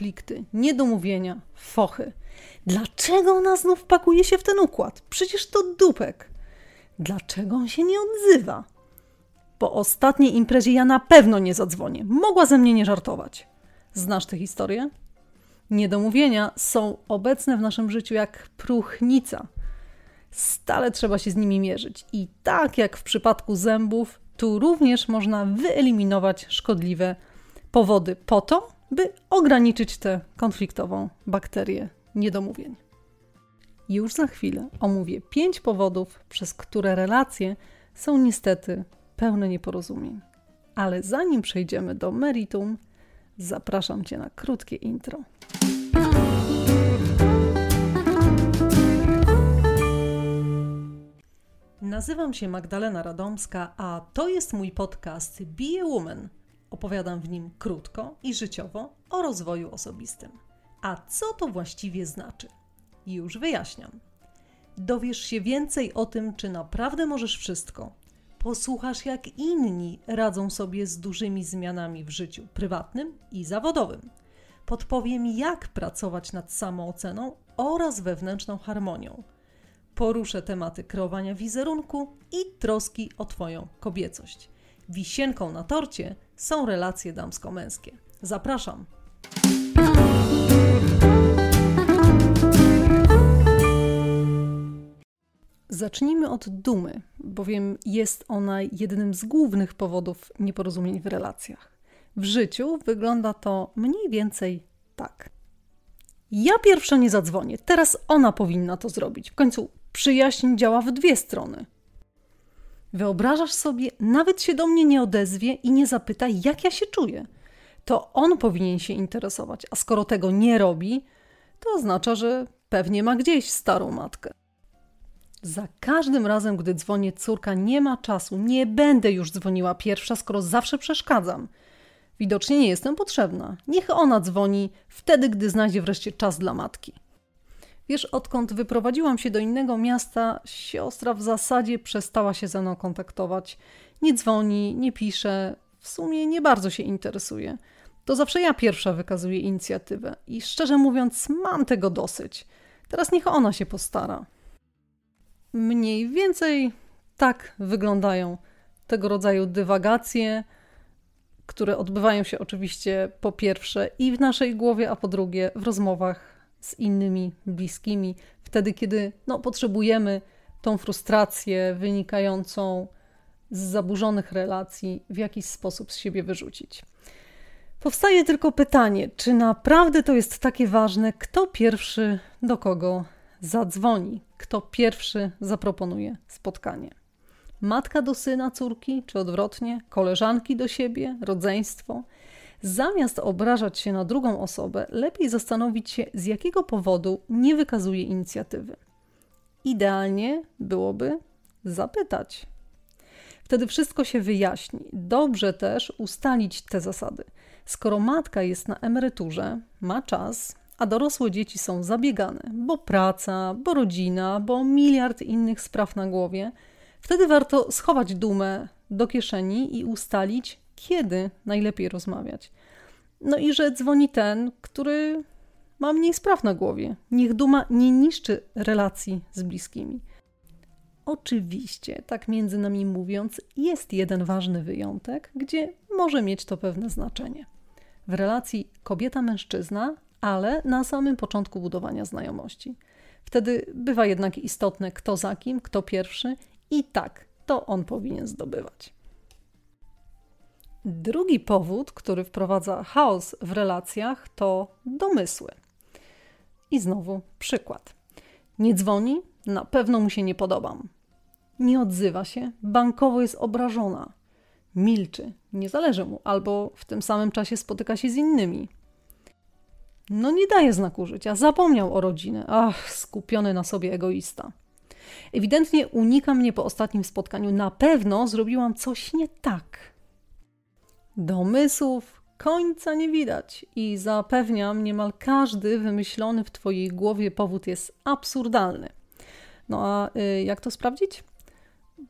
konflikty, niedomówienia, fochy. Dlaczego ona znów pakuje się w ten układ? Przecież to dupek. Dlaczego on się nie odzywa? Po ostatniej imprezie ja na pewno nie zadzwonię. Mogła ze mnie nie żartować. Znasz tę historię? Niedomówienia są obecne w naszym życiu jak próchnica. Stale trzeba się z nimi mierzyć. I tak jak w przypadku zębów, tu również można wyeliminować szkodliwe powody po to, by ograniczyć tę konfliktową bakterię niedomówień. Już za chwilę omówię pięć powodów, przez które relacje są niestety pełne nieporozumień. Ale zanim przejdziemy do meritum, zapraszam Cię na krótkie intro. Nazywam się Magdalena Radomska, a to jest mój podcast Be a Woman. Opowiadam w nim krótko i życiowo o rozwoju osobistym. A co to właściwie znaczy? Już wyjaśniam. Dowiesz się więcej o tym, czy naprawdę możesz wszystko. Posłuchasz, jak inni radzą sobie z dużymi zmianami w życiu prywatnym i zawodowym. Podpowiem, jak pracować nad samooceną oraz wewnętrzną harmonią. Poruszę tematy kreowania wizerunku i troski o Twoją kobiecość. Wisienką na torcie są relacje damsko-męskie. Zapraszam! Zacznijmy od dumy, bowiem jest ona jednym z głównych powodów nieporozumień w relacjach. W życiu wygląda to mniej więcej tak. Ja pierwsza nie zadzwonię, teraz ona powinna to zrobić. W końcu przyjaźń działa w dwie strony. Wyobrażasz sobie, nawet się do mnie nie odezwie i nie zapyta, jak ja się czuję. To on powinien się interesować, a skoro tego nie robi, to oznacza, że pewnie ma gdzieś starą matkę. Za każdym razem, gdy dzwonię, córka nie ma czasu, nie będę już dzwoniła pierwsza, skoro zawsze przeszkadzam. Widocznie nie jestem potrzebna. Niech ona dzwoni wtedy, gdy znajdzie wreszcie czas dla matki. Wiesz, odkąd wyprowadziłam się do innego miasta, siostra w zasadzie przestała się ze mną kontaktować. Nie dzwoni, nie pisze, w sumie nie bardzo się interesuje. To zawsze ja pierwsza wykazuję inicjatywę i szczerze mówiąc, mam tego dosyć. Teraz niech ona się postara. Mniej więcej tak wyglądają tego rodzaju dywagacje, które odbywają się oczywiście po pierwsze i w naszej głowie, a po drugie w rozmowach z innymi bliskimi, wtedy kiedy no, potrzebujemy tą frustrację wynikającą z zaburzonych relacji w jakiś sposób z siebie wyrzucić. Powstaje tylko pytanie, czy naprawdę to jest takie ważne, kto pierwszy do kogo zadzwoni, kto pierwszy zaproponuje spotkanie. Matka do syna, córki, czy odwrotnie, koleżanki do siebie, rodzeństwo. Zamiast obrażać się na drugą osobę, lepiej zastanowić się, z jakiego powodu nie wykazuje inicjatywy. Idealnie byłoby zapytać. Wtedy wszystko się wyjaśni. Dobrze też ustalić te zasady. Skoro matka jest na emeryturze, ma czas, a dorosłe dzieci są zabiegane, bo praca, bo rodzina, bo miliard innych spraw na głowie, wtedy warto schować dumę do kieszeni i ustalić, kiedy najlepiej rozmawiać. No i że dzwoni ten, który ma mniej spraw na głowie. Niech duma nie niszczy relacji z bliskimi. Oczywiście, tak między nami mówiąc, jest jeden ważny wyjątek, gdzie może mieć to pewne znaczenie. W relacji kobieta-mężczyzna ale na samym początku budowania znajomości. Wtedy bywa jednak istotne, kto za kim, kto pierwszy, i tak to on powinien zdobywać. Drugi powód, który wprowadza chaos w relacjach, to domysły. I znowu przykład. Nie dzwoni, na pewno mu się nie podobam. Nie odzywa się, bankowo jest obrażona. Milczy, nie zależy mu, albo w tym samym czasie spotyka się z innymi, no nie daje znaku życia, zapomniał o rodzinie. Ach, skupiony na sobie egoista. Ewidentnie unika mnie po ostatnim spotkaniu. Na pewno zrobiłam coś nie tak. Domysłów końca nie widać i zapewniam, niemal każdy wymyślony w Twojej głowie powód jest absurdalny. No a y, jak to sprawdzić?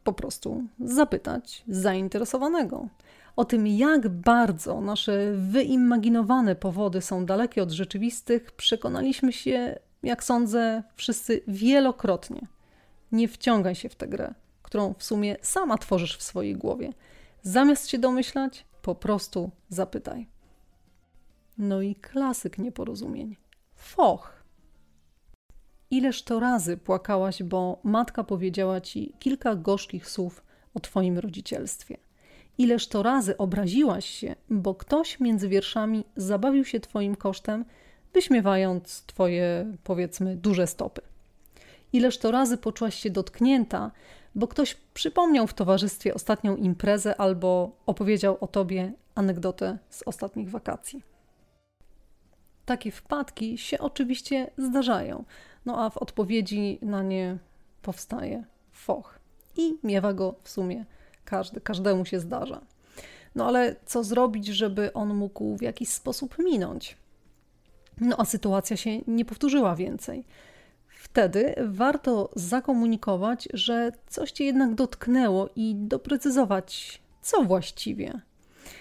Po prostu zapytać zainteresowanego. O tym, jak bardzo nasze wyimaginowane powody są dalekie od rzeczywistych, przekonaliśmy się, jak sądzę, wszyscy wielokrotnie. Nie wciągaj się w tę grę, którą w sumie sama tworzysz w swojej głowie. Zamiast się domyślać, po prostu zapytaj. No i klasyk nieporozumień. Foch. Ileż to razy płakałaś, bo matka powiedziała ci kilka gorzkich słów o twoim rodzicielstwie. Ileż to razy obraziłaś się, bo ktoś między wierszami zabawił się twoim kosztem, wyśmiewając twoje, powiedzmy, duże stopy. Ileż to razy poczułaś się dotknięta, bo ktoś przypomniał w towarzystwie ostatnią imprezę albo opowiedział o tobie anegdotę z ostatnich wakacji. Takie wpadki się oczywiście zdarzają, no a w odpowiedzi na nie powstaje foch. I miewa go w sumie każdy, każdemu się zdarza. No ale co zrobić, żeby on mógł w jakiś sposób minąć? No a sytuacja się nie powtórzyła więcej. Wtedy warto zakomunikować, że coś cię jednak dotknęło i doprecyzować, co właściwie.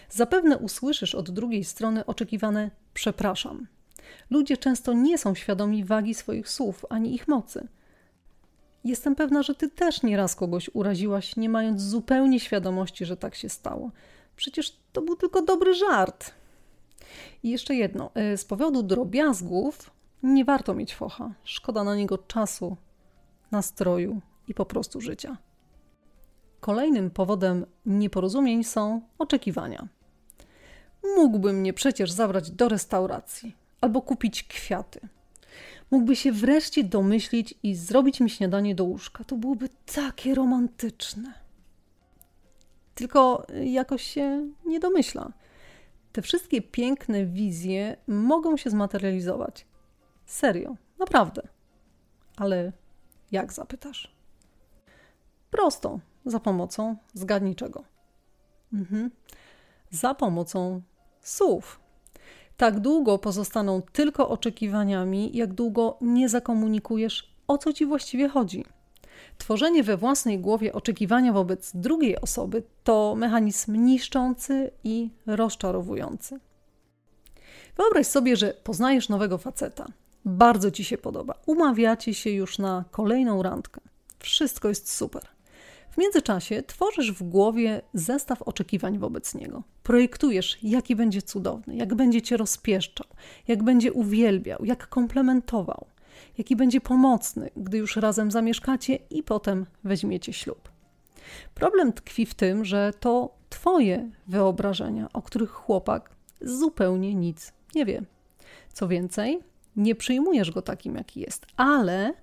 Zapewne usłyszysz od drugiej strony oczekiwane przepraszam. Ludzie często nie są świadomi wagi swoich słów ani ich mocy. Jestem pewna, że ty też nieraz kogoś uraziłaś, nie mając zupełnie świadomości, że tak się stało. Przecież to był tylko dobry żart. I jeszcze jedno. Y, z powodu drobiazgów nie warto mieć focha. Szkoda na niego czasu, nastroju i po prostu życia. Kolejnym powodem nieporozumień są oczekiwania. Mógłby mnie przecież zabrać do restauracji albo kupić kwiaty. Mógłby się wreszcie domyślić i zrobić mi śniadanie do łóżka. To byłoby takie romantyczne. Tylko jakoś się nie domyśla. Te wszystkie piękne wizje mogą się zmaterializować. Serio, naprawdę. Ale jak zapytasz? Prosto, za pomocą zgadniczego. Mhm. Za pomocą słów. Tak długo pozostaną tylko oczekiwaniami, jak długo nie zakomunikujesz, o co ci właściwie chodzi. Tworzenie we własnej głowie oczekiwania wobec drugiej osoby to mechanizm niszczący i rozczarowujący. Wyobraź sobie, że poznajesz nowego faceta. Bardzo ci się podoba. Umawiacie się już na kolejną randkę. Wszystko jest super. W międzyczasie tworzysz w głowie zestaw oczekiwań wobec niego. Projektujesz, jaki będzie cudowny, jak będzie cię rozpieszczał, jak będzie uwielbiał, jak komplementował, jaki będzie pomocny, gdy już razem zamieszkacie i potem weźmiecie ślub. Problem tkwi w tym, że to twoje wyobrażenia, o których chłopak zupełnie nic nie wie. Co więcej, nie przyjmujesz go takim, jaki jest, ale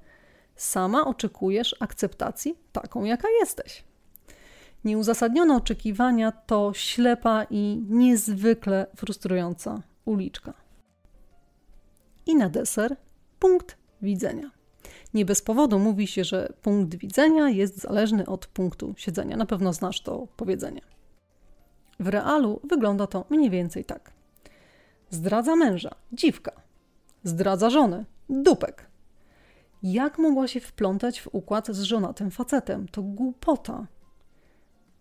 sama oczekujesz akceptacji taką, jaka jesteś. Nieuzasadnione oczekiwania to ślepa i niezwykle frustrująca uliczka. I na deser punkt widzenia. Nie bez powodu mówi się, że punkt widzenia jest zależny od punktu siedzenia. Na pewno znasz to powiedzenie. W realu wygląda to mniej więcej tak. Zdradza męża, dziwka. Zdradza żonę, dupek. Jak mogła się wplątać w układ z żonatym facetem? To głupota.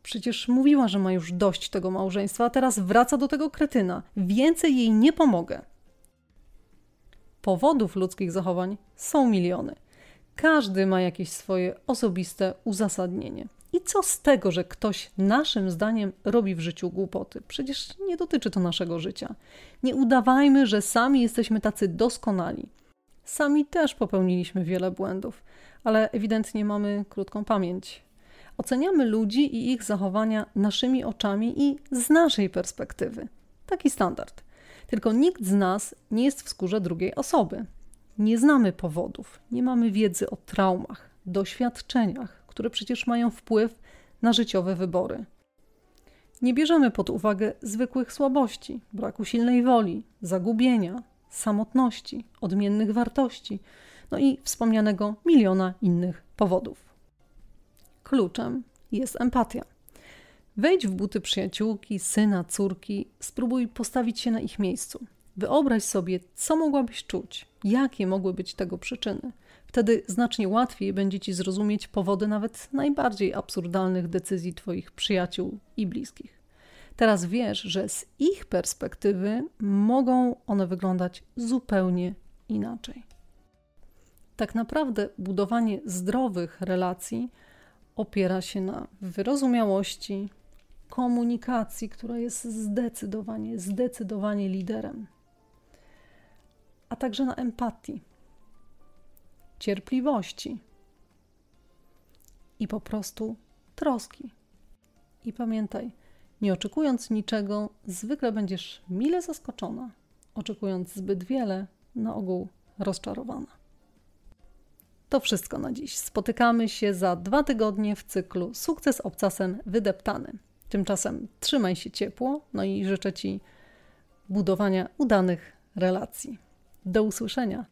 Przecież mówiła, że ma już dość tego małżeństwa, a teraz wraca do tego kretyna. Więcej jej nie pomogę. Powodów ludzkich zachowań są miliony. Każdy ma jakieś swoje osobiste uzasadnienie. I co z tego, że ktoś naszym zdaniem robi w życiu głupoty? Przecież nie dotyczy to naszego życia. Nie udawajmy, że sami jesteśmy tacy doskonali. Sami też popełniliśmy wiele błędów, ale ewidentnie mamy krótką pamięć. Oceniamy ludzi i ich zachowania naszymi oczami i z naszej perspektywy. Taki standard. Tylko nikt z nas nie jest w skórze drugiej osoby. Nie znamy powodów, nie mamy wiedzy o traumach, doświadczeniach, które przecież mają wpływ na życiowe wybory. Nie bierzemy pod uwagę zwykłych słabości, braku silnej woli, zagubienia, samotności, odmiennych wartości, no i wspomnianego miliona innych powodów. Kluczem jest empatia. Wejdź w buty przyjaciółki, syna, córki, spróbuj postawić się na ich miejscu. Wyobraź sobie, co mogłabyś czuć, jakie mogły być tego przyczyny. Wtedy znacznie łatwiej będzie ci zrozumieć powody nawet najbardziej absurdalnych decyzji Twoich przyjaciół i bliskich. Teraz wiesz, że z ich perspektywy mogą one wyglądać zupełnie inaczej. Tak naprawdę budowanie zdrowych relacji opiera się na wyrozumiałości, komunikacji, która jest zdecydowanie, zdecydowanie liderem, a także na empatii, cierpliwości i po prostu troski. I pamiętaj, nie oczekując niczego, zwykle będziesz mile zaskoczona. Oczekując zbyt wiele, na ogół rozczarowana. To wszystko na dziś. Spotykamy się za dwa tygodnie w cyklu Sukces obcasem wydeptany. Tymczasem trzymaj się ciepło, no i życzę Ci budowania udanych relacji. Do usłyszenia.